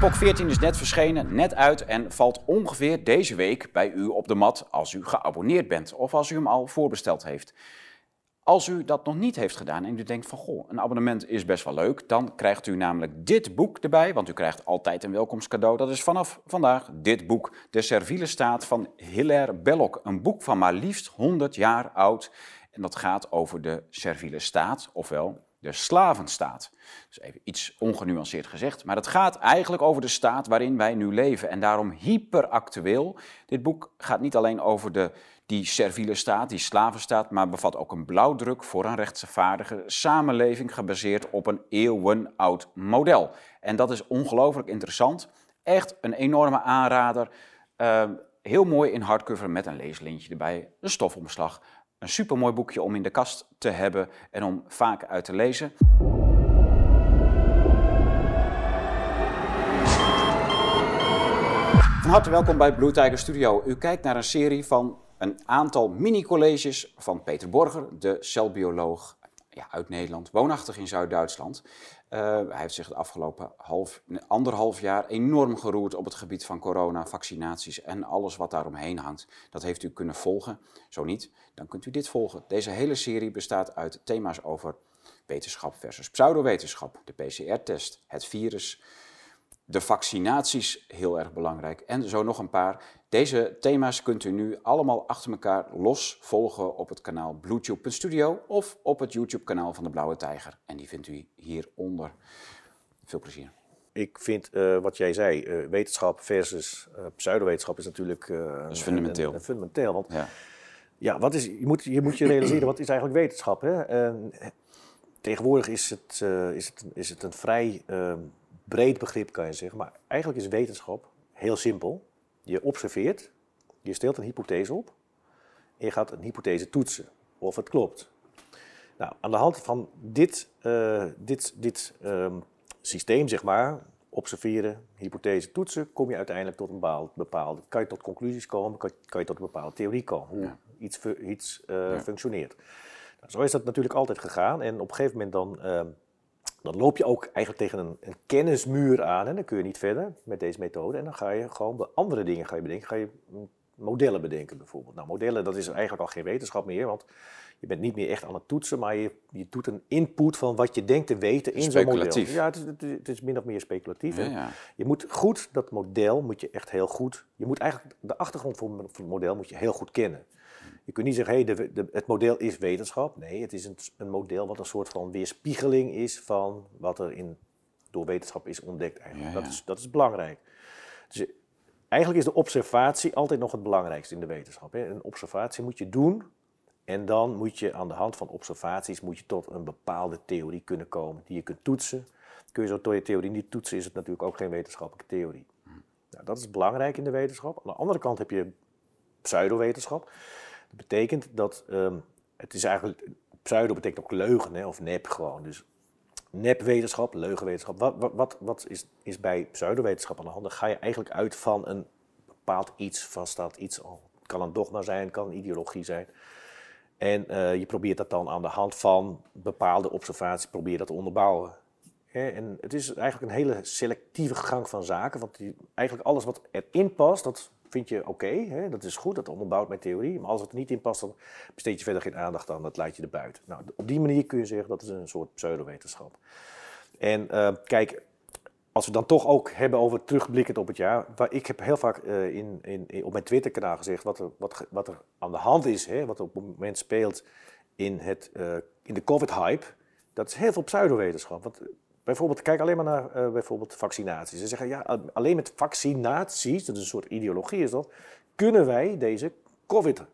Epoch 14 is net verschenen, net uit en valt ongeveer deze week bij u op de mat als u geabonneerd bent of als u hem al voorbesteld heeft. Als u dat nog niet heeft gedaan en u denkt van goh, een abonnement is best wel leuk, dan krijgt u namelijk dit boek erbij, want u krijgt altijd een welkomstcadeau. Dat is vanaf vandaag dit boek, De Serviele Staat van Hilaire Belloc. Een boek van maar liefst 100 jaar oud en dat gaat over de serviele staat, ofwel de slavenstaat. Dus even iets ongenuanceerd gezegd, maar het gaat eigenlijk over de staat waarin wij nu leven en daarom hyperactueel. Dit boek gaat niet alleen over de, die serviele staat, die slavenstaat, maar bevat ook een blauwdruk voor een rechtvaardige samenleving gebaseerd op een eeuwenoud model. En dat is ongelooflijk interessant. Echt een enorme aanrader. Uh, heel mooi in hardcover met een leeslintje erbij, een stofomslag. Een supermooi boekje om in de kast te hebben en om vaak uit te lezen. Van harte welkom bij Blue Tiger Studio. U kijkt naar een serie van een aantal mini-colleges van Peter Borger, de celbioloog ja, uit Nederland, woonachtig in Zuid-Duitsland. Uh, hij heeft zich het afgelopen half, anderhalf jaar enorm geroerd op het gebied van corona, vaccinaties en alles wat daaromheen hangt. Dat heeft u kunnen volgen. Zo niet, dan kunt u dit volgen. Deze hele serie bestaat uit thema's over wetenschap versus pseudowetenschap, de PCR-test, het virus, de vaccinaties, heel erg belangrijk, en zo nog een paar. Deze thema's kunt u nu allemaal achter elkaar los volgen op het kanaal BlueTube.studio of op het YouTube-kanaal van de Blauwe Tijger. En die vindt u hieronder. Veel plezier. Ik vind uh, wat jij zei, uh, wetenschap versus uh, pseudowetenschap is natuurlijk dat is fundamenteel. Een, een fundamenteel. Want ja. ja, wat is, je, moet, je moet je realiseren, wat is eigenlijk wetenschap? Hè? tegenwoordig is het, is, het, is het een vrij breed begrip, kan je zeggen. Maar eigenlijk is wetenschap heel simpel. Je observeert, je stelt een hypothese op en je gaat een hypothese toetsen of het klopt. Nou, aan de hand van dit, uh, dit, dit um, systeem, zeg maar, observeren, hypothese toetsen, kom je uiteindelijk tot een bepaald, bepaalde, kan je tot conclusies komen, kan, kan je tot een bepaalde theorie komen, hoe ja. iets, iets uh, ja. functioneert. Nou, zo is dat natuurlijk altijd gegaan en op een gegeven moment dan... Uh, dan loop je ook eigenlijk tegen een, een, kennismuur aan en dan kun je niet verder met deze methode. En dan ga je gewoon andere dingen ga je bedenken. Ga je modellen bedenken bijvoorbeeld. Nou, modellen dat is eigenlijk al geen wetenschap meer, want je bent niet meer echt aan het toetsen, maar je, je doet een input van wat je denkt te weten in zo'n model. Ja, het is, het is, min of meer speculatief. Ja, ja. Je moet goed, dat model moet je echt heel goed, je moet eigenlijk de achtergrond van het model moet je heel goed kennen. Je kunt niet zeggen, hey, de, de, het model is wetenschap. Nee, het is een, een, model wat een soort van weerspiegeling is van wat er in, door wetenschap is ontdekt. Eigenlijk. Ja, ja. Dat, is, dat is belangrijk. Dus eigenlijk is de observatie altijd nog het belangrijkste in de wetenschap. Hè. Een observatie moet je doen en dan moet je aan de hand van observaties moet je tot een bepaalde theorie kunnen komen die je kunt toetsen. Kun je zo'n theorie niet toetsen, is het natuurlijk ook geen wetenschappelijke theorie. Nou, dat is belangrijk in de wetenschap. Aan de andere kant heb je pseudowetenschap. Dat betekent dat um, het is eigenlijk, pseudo betekent ook leugen hè, of nep gewoon. Dus nepwetenschap, leugenwetenschap. Wat, wat, wat, is, is bij pseudowetenschap aan de hand? Dan ga je eigenlijk uit van een bepaald iets, vaststaand iets. Het kan een dogma zijn, kan een ideologie zijn. En uh, je probeert dat dan aan de hand van bepaalde observaties probeer dat te onderbouwen. En het is eigenlijk een hele selectieve gang van zaken, want eigenlijk alles wat erin past, dat vind je oké, dat is goed, dat onderbouwt mijn theorie. Maar als het er niet in past, dan besteed je verder geen aandacht aan, dat laat je er buiten. Nou, op die manier kun je zeggen dat is een soort pseudowetenschap. En uh, kijk, als we dan toch ook hebben over terugblikkend op het jaar. Waar ik heb heel vaak uh, in, in, op mijn Twitter-kanaal gezegd wat er, wat, wat er aan de hand is, hè, wat er op het moment speelt in, het, uh, in de COVID-hype. Dat is heel veel pseudowetenschap. Bijvoorbeeld, kijk alleen maar naar uh, bijvoorbeeld vaccinaties. Ze zeggen, ja, alleen met vaccinaties, dat is een soort ideologie is dat, kunnen wij deze COVID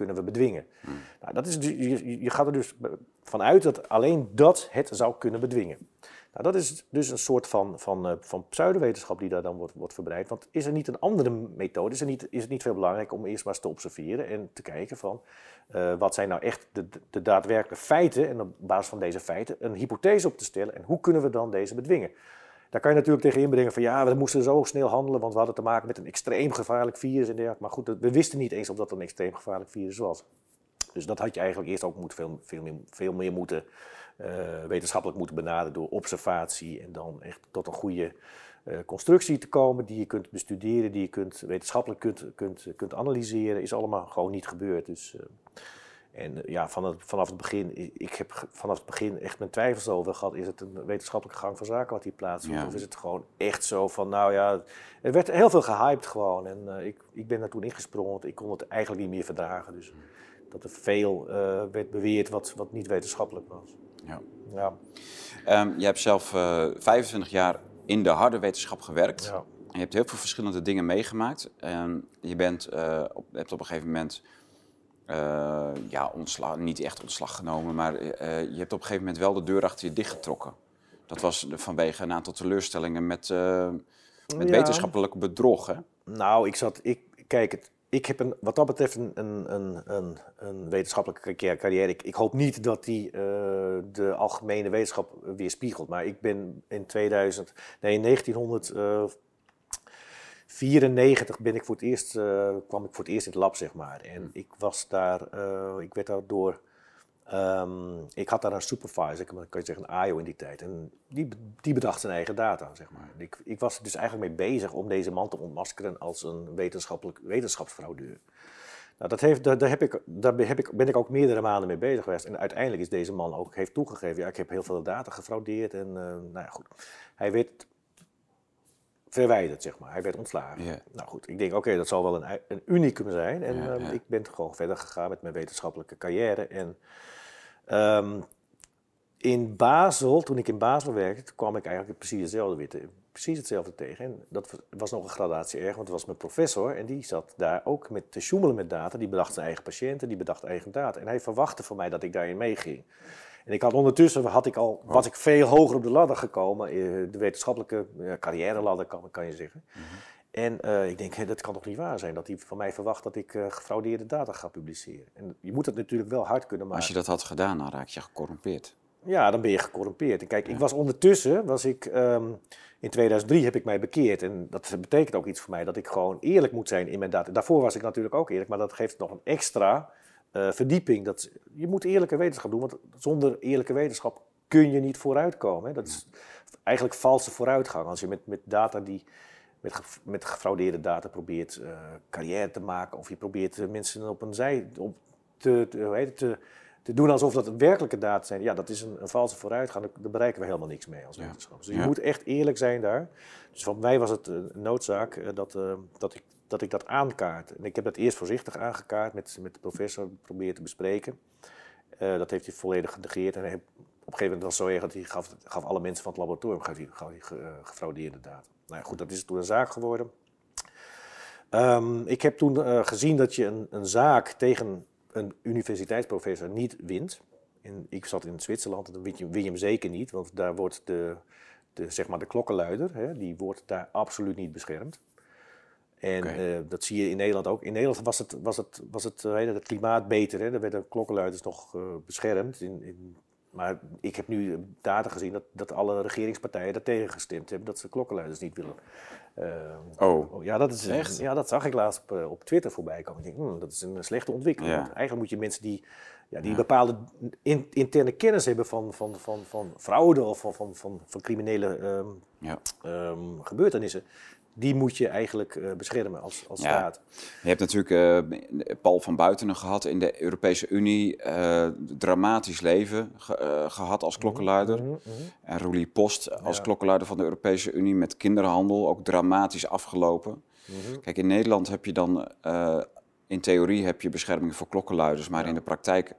kunnen we bedwingen. Nou, dat is, je, je gaat er dus vanuit dat alleen dat het zou kunnen bedwingen. Nou, dat is dus een soort van, van, uh, van pseudowetenschap die daar dan wordt, wordt verbreid. Want is er niet een andere methode? Is, er niet, is het niet veel belangrijk om eerst maar eens te observeren en te kijken van uh, wat zijn nou echt de, de daadwerkelijke feiten en op basis van deze feiten een hypothese op te stellen en hoe kunnen we dan deze bedwingen? Daar kan je natuurlijk tegen inbrengen van ja, we moesten zo snel handelen, want we hadden te maken met een extreem gevaarlijk virus en dergelijke. Maar goed, we wisten niet eens of dat een extreem gevaarlijk virus was. Dus dat had je eigenlijk eerst ook moet veel, veel, meer, veel meer moeten eh, wetenschappelijk moeten benaderen door observatie en dan echt tot een goede uh, constructie te komen die je kunt bestuderen, die je kunt, wetenschappelijk kunt, kunt, kunt analyseren, is allemaal gewoon niet gebeurd. Dus, uh, en ja, vanaf, vanaf het begin, ik heb vanaf het begin echt mijn twijfels over gehad, is het een wetenschappelijke gang van zaken wat hier plaatsvindt? Ja. Of is het gewoon echt zo van, nou ja, er werd heel veel gehyped gewoon. En uh, ik, ik ben daar toen ingesprongen, want ik kon het eigenlijk niet meer verdragen. Dus dat er veel werd beweerd wat, wat niet wetenschappelijk was. Ja. ja. Um, je hebt zelf uh, 25 jaar in de harde wetenschap gewerkt. Ja. Je hebt heel veel verschillende dingen meegemaakt. Um, je bent, op, hebt op een gegeven moment uh, ja, ontslag, niet echt ontslag genomen, maar uh, je hebt op een gegeven moment wel de deur achter je dichtgetrokken. Dat was vanwege een aantal teleurstellingen met, met ja. wetenschappelijk bedrog. Hè? Nou, ik zat. Ik, kijk, het, ik heb een, wat dat betreft een, een, een, een wetenschappelijke carrière. Ik, ik, hoop niet dat die uh, de algemene wetenschap weerspiegelt. Maar ik ben in 2000, nee, in 1994 ben ik voor het eerst, uh, kwam ik voor het eerst in het lab, zeg maar. En ik was daar, uh, ik werd daar door Um, ik had daar een supervisor, kan je zeggen een AIO in die tijd. En die, die bedacht zijn eigen data, zeg maar. Ik, ik was er dus eigenlijk mee bezig om deze man te ontmaskeren als een wetenschappelijk, wetenschapsfraudeur. Nou, dat heeft, daar, daar, heb ik, daar heb ik, ben ik ook meerdere maanden mee bezig geweest. En uiteindelijk is deze man ook heeft toegegeven, ja, ik heb heel veel data gefraudeerd. En uh, nou ja, goed. Hij werd verwijderd, zeg maar. Hij werd ontslagen. Yeah. Nou goed, ik denk, oké, dat zal wel een, een unicum zijn. En yeah, yeah. ik ben gewoon verder gegaan met mijn wetenschappelijke carrière. En Um, in Basel, toen ik in Basel werkte, kwam ik eigenlijk precies hetzelfde precies hetzelfde tegen. En dat was nog een gradatie erg, want het was mijn professor en die zat daar ook met te sjoemelen met data. Die bedacht zijn eigen patiënten, die bedacht eigen data. En hij verwachtte van mij dat ik daarin meeging. En ik had ondertussen had ik al, was ik veel hoger op de ladder gekomen, eh, de wetenschappelijke carrière ladder kan, kan je zeggen. Mm -hmm. En uh, ik denk, dat kan toch niet waar zijn dat hij van mij verwacht dat ik uh, gefraudeerde data ga publiceren. En je moet het natuurlijk wel hard kunnen maken. Als je dat had gedaan, dan raak je gecorrumpeerd. Ja, dan ben je gecorrumpeerd. En kijk, ja. ik was ondertussen, was ik, um, in 2003 heb ik mij bekeerd. En dat betekent ook iets voor mij, dat ik gewoon eerlijk moet zijn in mijn data. Daarvoor was ik natuurlijk ook eerlijk, maar dat geeft nog een extra uh, verdieping. Dat, je moet eerlijke wetenschap doen, want zonder eerlijke wetenschap kun je niet vooruitkomen. Hè. Dat is eigenlijk valse vooruitgang. Als je met, met data die met, met gefraudeerde data probeert uh, carrière te maken. Of je probeert uh, mensen op een zij op te, te, te, te, doen alsof dat werkelijke data zijn. Ja, dat is een, een valse vooruitgang. Daar bereiken we helemaal niks mee als ja. wetenschappers. Dus je ja. moet echt eerlijk zijn daar. Dus van mij was het een noodzaak uh, dat, dat, ik, dat ik dat aankaart. En ik heb dat eerst voorzichtig aangekaart met, met de professor, geprobeerd te bespreken. dat heeft hij volledig genegeerd. En hij, op een gegeven moment was het zo erg dat hij gaf, gaf alle mensen van het laboratorium gaf hij, gaf hij gefraudeerde data. Nou goed, dat is toen een zaak geworden. Um, ik heb toen gezien dat je een, een, zaak tegen een universiteitsprofessor niet wint. In, ik zat in Zwitserland en dan win je, win je hem zeker niet, want daar wordt de, de, zeg maar de klokkenluider, hè, die wordt daar absoluut niet beschermd. En okay. uh, dat zie je in Nederland ook. In Nederland was het, was het, was het, uh, het klimaat beter. Hè? Er werden klokkenluiders nog uh, beschermd. In, in maar ik heb nu data gezien dat, dat alle regeringspartijen daar tegen gestemd hebben dat ze klokkenluiders niet willen. Uh, oh. ja, dat is echt. Ja, dat zag ik laatst op, op Twitter voorbij komen. Ik denk, hmm, dat is een slechte ontwikkeling. Ja. Eigenlijk moet je mensen die, ja, die ja. bepaalde in, interne kennis hebben van, van, van, van fraude of van, van, van, van criminele um, ja. um, gebeurtenissen, die moet je eigenlijk uh, beschermen als, als ja. staat. Je hebt natuurlijk uh, Paul van Buitenen gehad in de Europese Unie. Uh, dramatisch leven ge gehad als klokkenluider. Mm -hmm. En Roelie Post als ja. klokkenluider van de Europese Unie met kinderhandel. Ook dramatisch afgelopen. Mm -hmm. Kijk, in Nederland heb je dan... in theorie heb je bescherming voor klokkenluiders. Maar ja. in de praktijk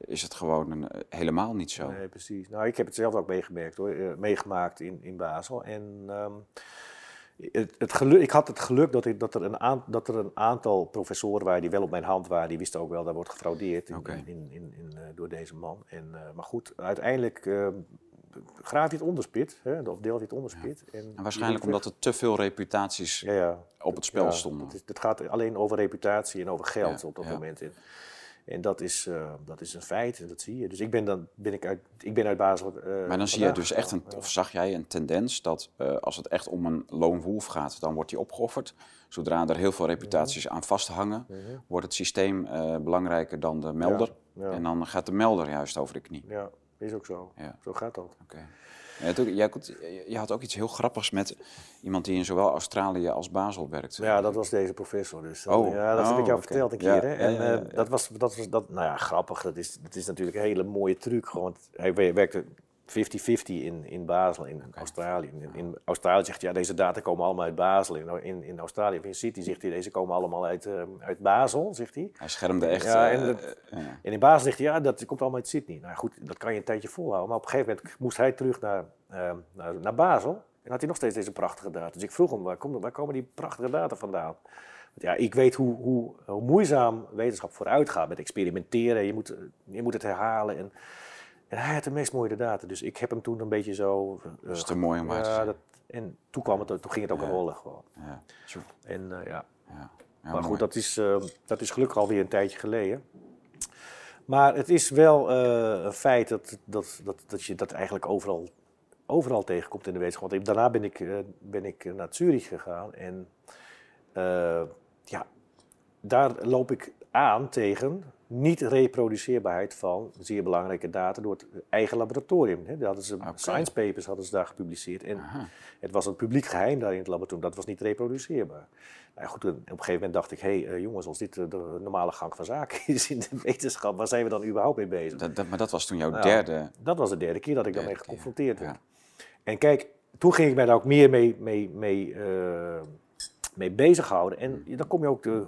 is het gewoon een, helemaal niet zo. Nee, precies. Nou, ik heb het zelf ook meegemerkt hoor. meegemaakt in, in Basel. En... Um, het, het geluk, ik had het geluk dat, ik, dat, er een aan, dat er een aantal professoren waren die wel op mijn hand waren. Die wisten ook wel, dat wordt gefraudeerd in, okay. in, in, in, uh, door deze man. En, maar goed, uiteindelijk uh, graaf je het onderspit, hè, of deel je het onderspit. Ja. En, en, waarschijnlijk omdat er te veel reputaties ja, ja. op het spel stonden. Het, het, gaat alleen over reputatie en over geld op dat moment. En, En dat is, uh, dat is een feit, en dat zie je. Dus ik ben dan ben ik uit, ik ben uit Basel. Uh, maar dan zie je dus echt een, of zag jij een tendens dat uh, als het echt om een lone wolf gaat, dan wordt die opgeofferd. Zodra er heel veel reputaties aan vasthangen, mm -hmm. wordt het systeem belangrijker dan de melder. Ja, ja. En dan gaat de melder juist over de knie. Ja, is ook zo. Ja. Zo gaat dat. Okay. Je had ook iets heel grappigs met iemand die in zowel Australië als Basel werkt. Ja, dat was deze professor. Dus oh. ja, dat heb ik jou oh, verteld een keer. hè? En ja, uh, dat was, dat was dat, nou ja, grappig. Dat is, dat is natuurlijk een hele mooie truc. Gewoon, hij werkte 50-50 in, in Basel, in Australië. In, in, Australië zegt hij, ja, deze data komen allemaal uit Basel. In, in, in Australië, of in City, zegt hij, deze komen allemaal uit, uh, uit Basel, zegt hij. Hij schermde echt. Ja, en, uh, en, in Basel zegt hij, ja, dat komt allemaal uit Sydney. Nou goed, dat kan je een tijdje volhouden. Maar op een gegeven moment moest hij terug naar, uh, naar, naar, Basel. En had hij nog steeds deze prachtige data. Dus ik vroeg hem, waar, kom, waar komen die prachtige data vandaan? Want ja, ik weet hoe, hoe, hoe moeizaam wetenschap vooruit gaat met experimenteren. Je moet, je moet het herhalen en... En hij had de meest mooie data. Dus ik heb hem toen een beetje zo. Uh, dat is te mooi om ja, te dat, En toen, kwam het, toen ging het ook ja. rollen gewoon. Ja. En uh, ja. ja. maar goed, dat is, uh, dat is gelukkig alweer een tijdje geleden. Maar het is wel een feit dat, dat, dat, dat je dat eigenlijk overal, overal tegenkomt in de wetenschap. Want daarna ben ik, ben ik naar Zurich gegaan. En ja, daar loop ik aan tegen niet-reproduceerbaarheid van zeer belangrijke data door het eigen laboratorium. Hè. Hadden ze, okay. Science papers hadden ze daar gepubliceerd. En het was een publiek geheim daar in het laboratorium. Dat was niet reproduceerbaar. Nou goed, op een gegeven moment dacht ik, hé hey, uh, jongens, als dit uh, de normale gang van zaken is in de wetenschap, waar zijn we dan überhaupt mee bezig? Dat, dat, maar dat was toen jouw nou, derde... Dat was de derde keer dat ik daarmee geconfronteerd werd. En kijk, toen ging ik mij daar ook meer mee, mee, mee, uh, mee bezighouden. En dan kom je ook de,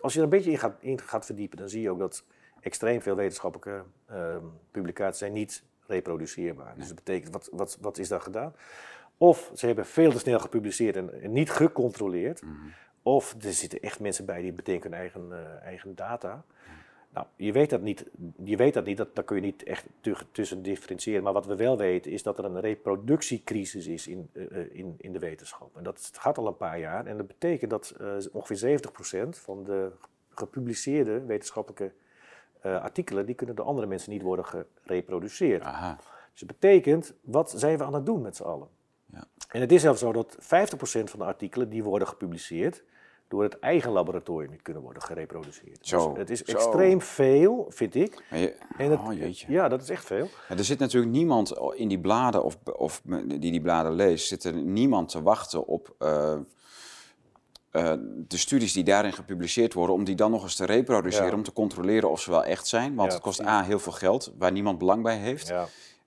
als je er een beetje in gaat, in gaat verdiepen, dan zie je ook dat extreem veel wetenschappelijke uh, publicaties zijn niet reproduceerbaar. Dus dat betekent, wat, wat, wat is daar gedaan? Of ze hebben veel te snel gepubliceerd en, niet gecontroleerd. Mhm. Of er zitten echt mensen bij die bedenken hun eigen, uh, eigen data. Nou, je weet dat niet, je weet dat niet dat, daar kun je niet echt tussen differentiëren. Maar wat we wel weten is dat er een reproductiecrisis is in, uh, in, in de wetenschap. En dat gaat al een paar jaar. En dat betekent dat uh, ongeveer 70% van de gepubliceerde wetenschappelijke uh, artikelen, die kunnen door andere mensen niet worden gereproduceerd. Aha. Dus dat betekent, wat zijn we aan het doen met z'n allen? Ja. En het is zelfs zo dat 50% van de artikelen die worden gepubliceerd, door het eigen laboratorium niet kunnen worden gereproduceerd. Zo, dus het is extreem veel, vind ik. Je, en oh jeetje. Ja, dat is echt veel. Ja, er zit natuurlijk niemand in die bladen, of, of die die bladen leest, zit er niemand te wachten op uh, uh, de studies die daarin gepubliceerd worden, om die dan nog eens te reproduceren, ja. om te controleren of ze wel echt zijn. Want ja, het kost A, heel veel geld, waar niemand belang bij heeft.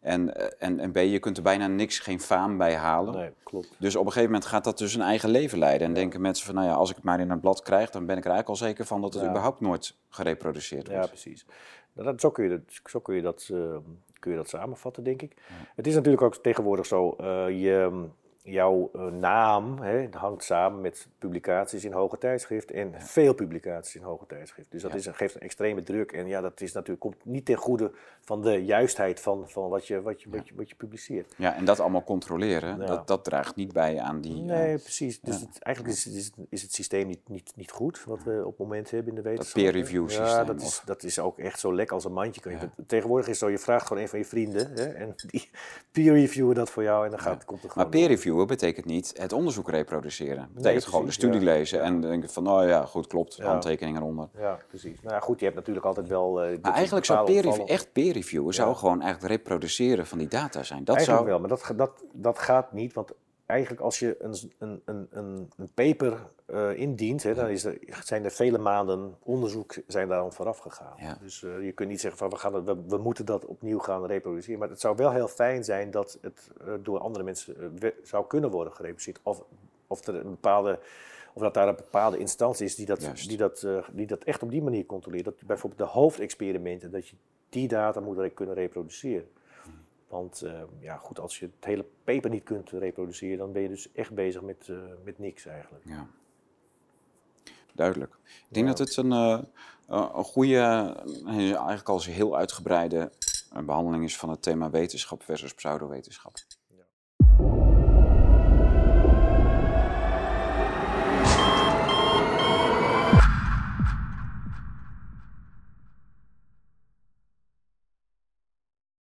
En, eh, en, en B, je kunt er bijna niks, geen faam bij halen. Nee, klopt. Dus op een gegeven moment gaat dat dus een eigen leven leiden. En denken mensen van, nou ja, als ik het maar in het blad krijg, dan ben ik er eigenlijk al zeker van dat het überhaupt nooit gereproduceerd wordt. Ja, precies. Dat, zo kun je dat, zo kun je dat, uh, kun je dat samenvatten, denk ik. Het is natuurlijk ook tegenwoordig zo, uh, je jouw uh, naam hè, hangt samen met publicaties in hoge tijdschrift en veel publicaties in hoge tijdschrift. Dus dat ja. is, geeft een extreme druk. En ja, dat is natuurlijk, komt niet ten goede van de juistheid van, van wat, je, wat, je, ja. wat, je, wat je publiceert. Ja, en dat allemaal controleren, dat, dat draagt niet bij aan die... Nee, uh, precies. Dus het, eigenlijk is, is, is, het systeem niet, niet, niet goed, wat we op het moment hebben in de wetenschap. Dat peer-review systeem. Ja, dat is, dat is ook echt zo lek als een mandje. Tegenwoordig is het zo, je vraagt gewoon een van je vrienden hè, en die peer-reviewen dat voor jou en dan gaat, komt er gewoon... Maar peer-review betekent niet het onderzoek reproduceren. Betekent nee, gewoon de studie ja. lezen en denken van, oh ja, goed, klopt, ja. handtekeningen eronder. Ja, precies. Nou ja, goed, je hebt natuurlijk altijd wel... Uh, maar eigenlijk zou peer review, echt peer reviewen, zou gewoon eigenlijk reproduceren van die data zijn. Dat eigenlijk zou... wel, maar dat, dat, dat gaat niet, want eigenlijk als je een, een, een, een, paper uh, indient, hè, dan is er, zijn er vele maanden onderzoek zijn daarom vooraf gegaan. Ja. Dus uh, je kunt niet zeggen van we, gaan we, we, moeten dat opnieuw gaan reproduceren. Maar het zou wel heel fijn zijn dat het uh, door andere mensen zou kunnen worden gereproduceerd. Of, of, er een bepaalde, of dat daar een bepaalde instantie is die dat, die, dat, die dat echt op die manier controleert. Dat bijvoorbeeld de hoofdexperimenten, dat je die data moet kunnen reproduceren. Want uh, ja, goed, als je het hele paper niet kunt reproduceren, dan ben je dus echt bezig met, uh, met niks eigenlijk. Ja. Duidelijk. Ik denk ja. dat het een, uh, een goede, eigenlijk al heel uitgebreide behandeling is van het thema wetenschap versus pseudowetenschap.